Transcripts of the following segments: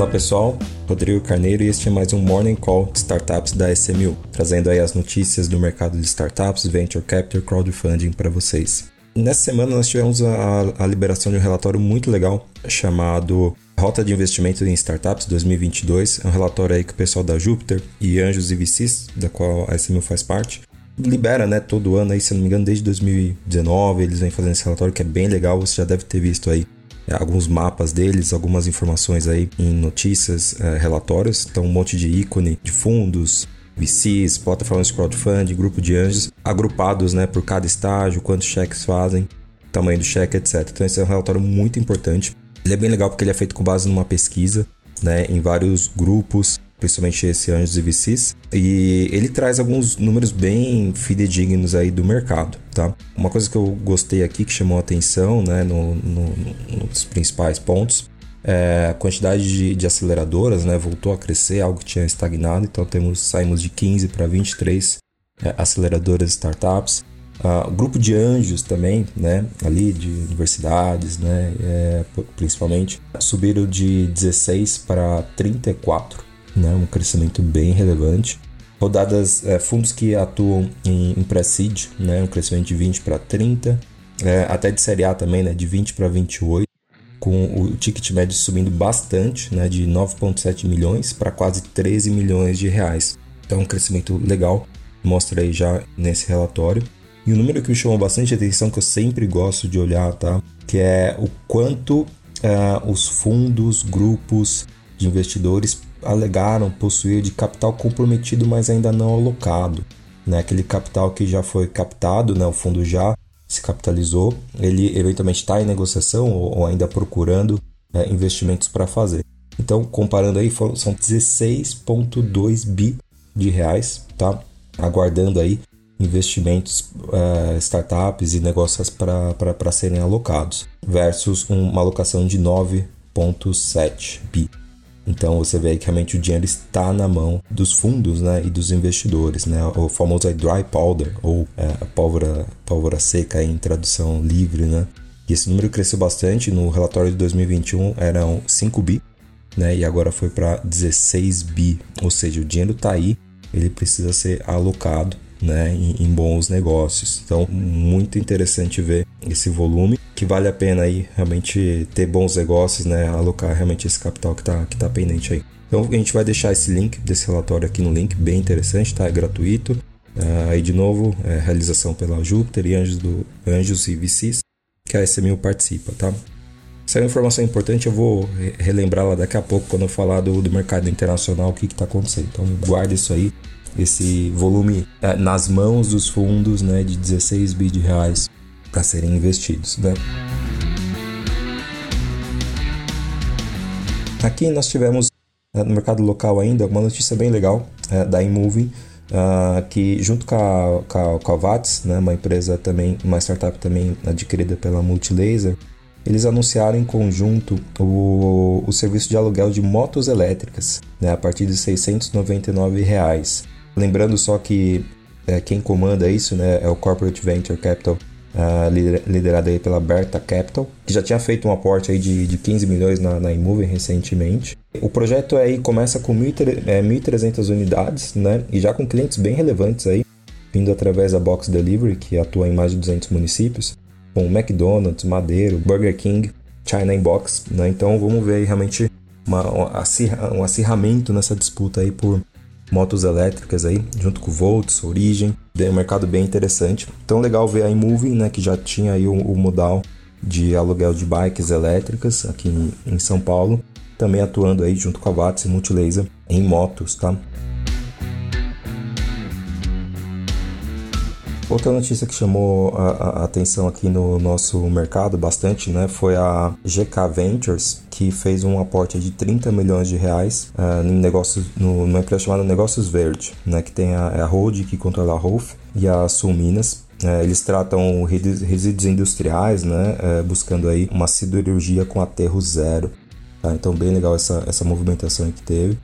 Olá pessoal, Rodrigo Carneiro e este é mais um Morning Call de Startups da SMU, trazendo aí as notícias do mercado de startups, venture capital, crowdfunding para vocês. Nessa semana nós tivemos a, a liberação de um relatório muito legal chamado Rota de Investimento em Startups 2022. É um relatório aí que o pessoal da Júpiter e Anjos e VCs, da qual a SMU faz parte, libera, né, todo ano aí, se não me engano, desde 2019, eles vêm fazendo esse relatório que é bem legal, você já deve ter visto aí alguns mapas deles, algumas informações aí em notícias, é, relatórios, então um monte de ícone de fundos, VCs, plataformas de crowdfunding, grupo de anjos, agrupados, né, por cada estágio, quantos cheques fazem, tamanho do cheque, etc. Então esse é um relatório muito importante. Ele é bem legal porque ele é feito com base numa pesquisa, né, em vários grupos principalmente esse Anjos e VCs, e ele traz alguns números bem fidedignos aí do mercado, tá? Uma coisa que eu gostei aqui, que chamou a atenção, né, no, no, nos principais pontos, é a quantidade de, de, aceleradoras, né, voltou a crescer, algo que tinha estagnado, então temos, saímos de 15 para 23 é, aceleradoras startups, Uh, grupo de anjos também, né, ali de universidades, né, é, principalmente, subiram de 16 para 34 né, um crescimento bem relevante. Rodadas, é, fundos que atuam em, em pre-seed, né, um crescimento de 20 para 30, é, até de série A também, né, de 20 para 28, com o ticket médio subindo bastante, né, de 9,7 milhões para quase 13 milhões de reais. Então, um crescimento legal, mostra aí já nesse relatório. E o um número que me chamou bastante atenção, que eu sempre gosto de olhar, tá? Que é o quanto uh, os fundos, grupos de investidores alegaram possuir de capital comprometido, mas ainda não alocado. Né? Aquele capital que já foi captado, né? o fundo já se capitalizou, ele eventualmente está em negociação ou, ou ainda procurando né, investimentos para fazer. Então, comparando aí, foram, são 16,2 bi de reais, tá? Aguardando aí investimentos, uh, startups e negócios para serem alocados, versus uma alocação de 9,7 bi. Então você vê que realmente o dinheiro está na mão dos fundos né, e dos investidores, né? o famoso dry powder, ou é, pólvora, pólvora seca em tradução livre. Né? E esse número cresceu bastante, no relatório de 2021 eram 5 bi, né? e agora foi para 16 bi, ou seja, o dinheiro está aí, ele precisa ser alocado né, em, em, bons negócios. Então, muito interessante ver esse volume, que vale a pena aí realmente ter bons negócios, né, alocar realmente esse capital que está que tá pendente aí. Então, a gente vai deixar esse link desse relatório aqui no link, bem interessante, tá? É gratuito. Uh, aí, de novo, é realização pela Júpiter e Anjos, do, Anjos e VCs, que a SMU participa, tá? Essa é uma informação importante, eu vou relembrá-la daqui a pouco quando eu falar do, do mercado internacional, o que está acontecendo. Então, guarde isso aí esse volume é, nas mãos dos fundos né, de 16 bi de reais para serem investidos. Né? Aqui nós tivemos é, no mercado local ainda uma notícia bem legal é, da Imoving, uh, que junto com a, com a, com a VATS, né, uma empresa também, uma startup também adquirida pela Multilaser, eles anunciaram em conjunto o, o serviço de aluguel de motos elétricas né, a partir de 699 reais. Lembrando só que é, quem comanda isso né, é o Corporate Venture Capital, uh, liderado aí pela Berta Capital, que já tinha feito um aporte aí de, de 15 milhões na, na Imovem recentemente. O projeto aí começa com 1.300 é, unidades né, e já com clientes bem relevantes aí, vindo através da Box Delivery, que atua em mais de 200 municípios, com McDonald's, Madeiro, Burger King, China Inbox. Né? Então vamos ver aí realmente uma, um acirramento nessa disputa aí por motos elétricas aí, junto com Volts, Origem, é um mercado bem interessante. Então legal ver a iMoving, né, que já tinha aí o, o modal de aluguel de bikes elétricas aqui em, São Paulo, também atuando aí junto com a Watts e Multilaser em motos, tá? Outra notícia que chamou a, a, atenção aqui no nosso mercado bastante, né, foi a GK Ventures, que fez um aporte de 30 milhões de reais uh, em negócios, no, numa empresa chamada Negócios Verde, né, que tem a, é a Hold, que controla a Rolf, e a Sul Minas. Uh, eles tratam resíduos industriais, né, uh, buscando aí uma siderurgia com aterro zero. Tá? Então, bem legal essa, essa movimentação que teve.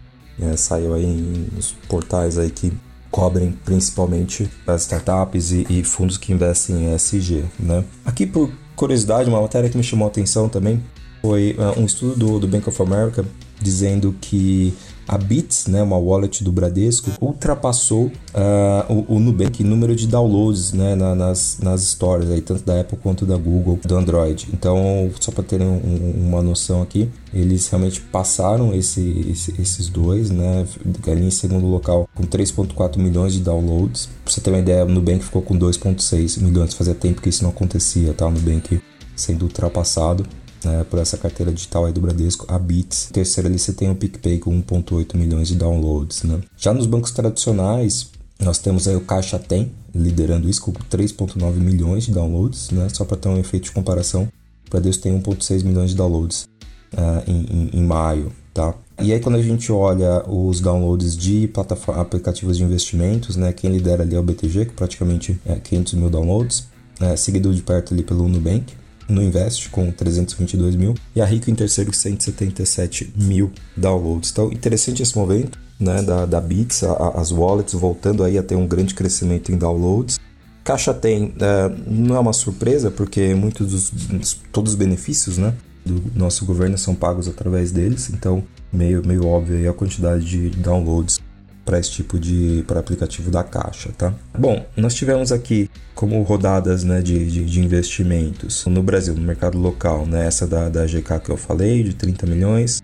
saiu aí nos portais aí que cobrem principalmente as startups e, e, fundos que investem em ESG. Né? Aqui, por curiosidade, uma matéria que me chamou a atenção também foi uh, um estudo do, do, Bank of America dizendo que a Bits, né, uma wallet do Bradesco, ultrapassou uh, o, o, Nubank em número de downloads né, na, nas, nas stores, aí, tanto da Apple quanto da Google, do Android. Então, só para terem um, uma noção aqui, eles realmente passaram esse, esse, esses dois, né, ali em segundo local com 3,4 milhões de downloads. Pra você ter uma ideia, o Nubank ficou com 2,6 milhões, fazia tempo que isso não acontecia, tá? O Nubank sendo ultrapassado né, por essa carteira digital aí do Bradesco, a Bits. Terceiro ali você tem o PicPay com 1.8 milhões de downloads, né? Já nos bancos tradicionais, nós temos aí o Caixa Tem, liderando isso com 3.9 milhões de downloads, né? Só para ter um efeito de comparação, o Bradesco tem 1.6 milhões de downloads uh, em, em, em maio, tá? E aí quando a gente olha os downloads de aplicativos de investimentos, né, quem lidera ali é o BTG, com praticamente é, 500 mil downloads, é, seguido de perto ali pelo Nubank, no Invest com 322 mil e a Rico em terceiro com 177 mil downloads. Então, interessante esse momento né, da, da Bits, a, as wallets voltando aí a ter um grande crescimento em downloads. Caixa tem, é, não é uma surpresa, porque muitos dos todos os benefícios né, do nosso governo são pagos através deles, então meio, meio óbvio a quantidade de downloads para esse tipo de para aplicativo da Caixa, tá? Bom, nós tivemos aqui como rodadas né, de, de, de, investimentos no Brasil, no mercado local, né, essa da, da GK que eu falei, de 30 milhões.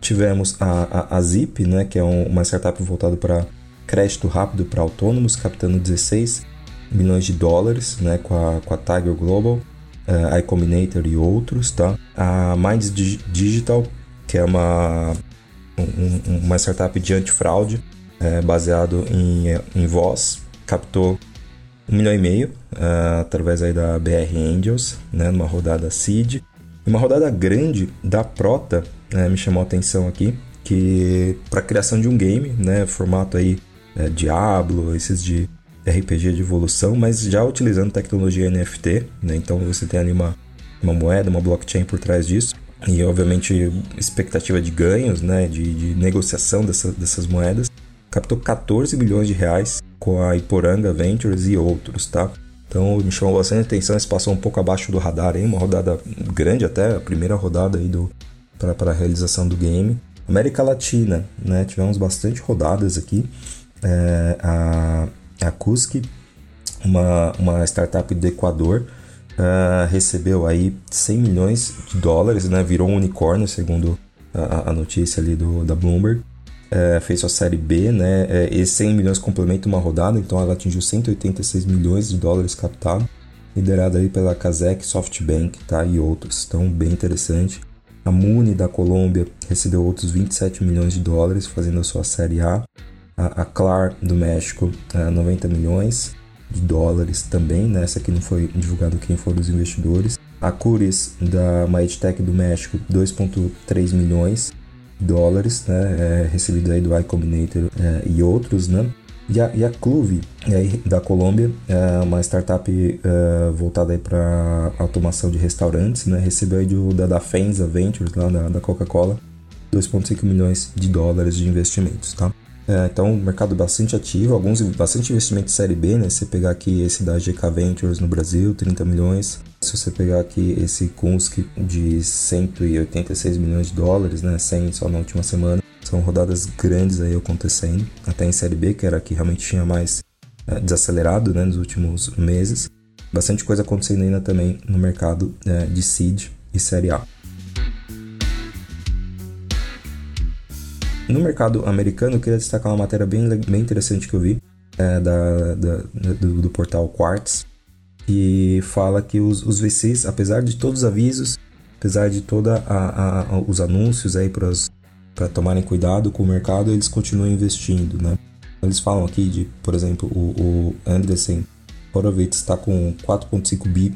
Tivemos a, a, a Zip, né, que é um, uma startup voltada para crédito rápido para autônomos, captando 16 milhões de dólares né, com, a, com a Tiger Global, uh, iCombinator e outros. Tá? A Minds Digital, que é uma, um, uma startup de antifraude, é, baseado em, em voz, captou um milhão e meio uh, através aí da BR Angels, né, numa rodada seed. Uma rodada grande da Prota né, me chamou a atenção aqui, que para criação de um game, né, formato aí é, Diablo, esses de RPG de evolução, mas já utilizando tecnologia NFT, né, então você tem ali uma, uma moeda, uma blockchain por trás disso e obviamente expectativa de ganhos, né, de, de negociação dessa, dessas moedas captou 14 bilhões de reais com a Iporanga Ventures e outros, tá? Então me chamou bastante atenção, esse passou um pouco abaixo do radar aí, uma rodada grande até, a primeira rodada aí do para a realização do game. América Latina, né? Tivemos bastante rodadas aqui. É, a, a Kuski, uma, uma startup do Equador, uh, recebeu aí 100 milhões de dólares, né? Virou um unicórnio, segundo a, a notícia ali do, da Bloomberg é, fez sua série B, né? É, e 100 milhões complementa uma rodada, então ela atingiu 186 milhões de dólares captados, liderada aí pela Kazek, SoftBank, tá? E outros. Então, bem interessante. A Muni da Colômbia recebeu outros 27 milhões de dólares, fazendo a sua série A. A, a Clar do México, é, 90 milhões de dólares também, né? Essa aqui não foi divulgado quem foram os investidores. A Curis da MyEdTech do México, 2,3 milhões dólares, né, é, aí do iCombinator é, e outros, né? E a, e a Cluve, aí, da Colômbia, é uma startup é, voltada para automação de restaurantes, né? Recebeu aí do, da, da Fenza Ventures, lá da, da Coca-Cola, 2,5 milhões de dólares de investimentos, tá? É, então, um mercado bastante ativo, alguns bastante investimento de série B, né? Se você pegar aqui esse da GK Ventures no Brasil, 30 milhões. Se você pegar aqui esse Kunsk de 186 milhões de dólares, né? 100 só na última semana. São rodadas grandes aí acontecendo, até em série B, que era que realmente tinha mais é, desacelerado, né? Nos últimos meses. Bastante coisa acontecendo ainda também no mercado é, de seed e série A. No mercado americano, eu queria destacar uma matéria bem, bem interessante que eu vi é, da, da do, do, portal Quartz, que fala que os, os VCs, apesar de todos os avisos, apesar de todos os anúncios aí para tomarem cuidado com o mercado, eles continuam investindo, né? Eles falam aqui de, por exemplo, o, o Andresen Horowitz está com 4.5 bi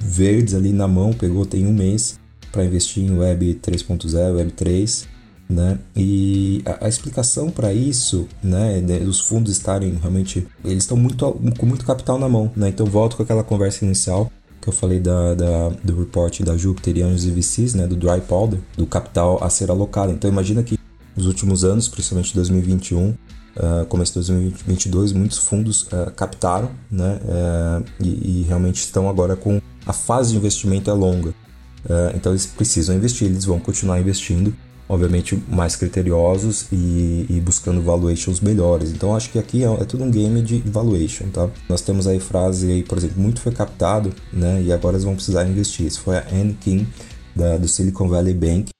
verdes ali na mão, pegou tem um mês para investir em Web 3.0, Web 3 né? E a, a explicação para isso, né, os fundos estarem realmente, eles estão muito com muito capital na mão, né? Então volto com aquela conversa inicial que eu falei da, da do report da Jupiter e Anjos e VCs, né, do dry powder, do capital a ser alocado. Então imagina que nos últimos anos, principalmente 2021, Uh, começo de 2022, muitos fundos uh, captaram né, uh, e, e, realmente estão agora com a fase de investimento é longa. então eles precisam investir, eles vão continuar investindo obviamente mais criteriosos e, e, buscando valuations melhores. Então acho que aqui é, é, tudo um game de valuation, tá? Nós temos aí frase aí, por exemplo, muito foi captado, né? E agora eles vão precisar investir. Isso foi a Anne Kim da, do Silicon Valley Bank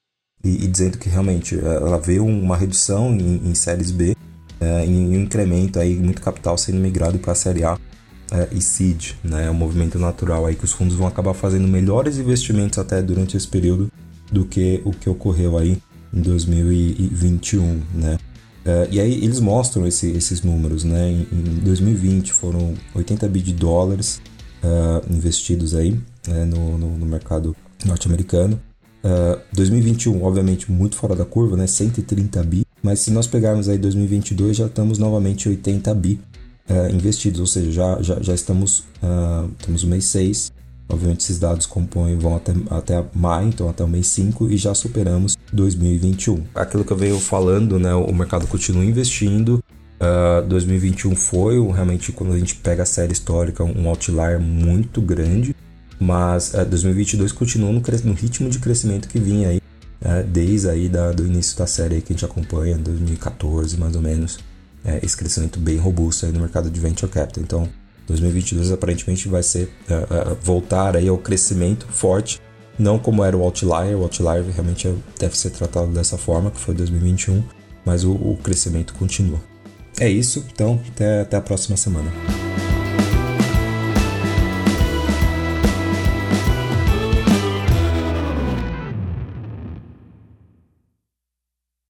e, e, dizendo que realmente é, ela vê uma redução em, em séries B, é, em um incremento aí muito capital sendo migrado para a série A é, e seed, né? É um movimento natural aí que os fundos vão acabar fazendo melhores investimentos até durante esse período do que o que ocorreu aí em 2021, né? Uh, e aí eles mostram esse, esses números, né? Em, em, 2020 foram 80 bi de dólares uh, investidos aí né? no, no, no, mercado norte-americano. Uh, 2021, obviamente, muito fora da curva, né? 130 bi. Mas se nós pegarmos aí 2022, já estamos novamente 80 bi investidos, ou seja, já, já, já estamos, estamos no mês 6 Obviamente esses dados compõem, vão até, até maio, então até o mês 5 e já superamos 2021. Aquilo que eu venho falando, né, o mercado continua investindo. Uh, ah, 2021 foi realmente quando a gente pega a série histórica um outlier muito grande, mas uh, ah, 2022 continua no, no, ritmo de crescimento que vinha aí uh, desde aí da, do início da série que a gente acompanha, 2014 mais ou menos, é, esse crescimento bem robusto aí no mercado de venture capital. Então 2022 aparentemente vai ser uh, voltar aí ao crescimento forte, não como era o outlier, o outlier realmente é, deve ser tratado dessa forma, que foi 2021, mas o, o crescimento continua. É isso, então até, até a próxima semana.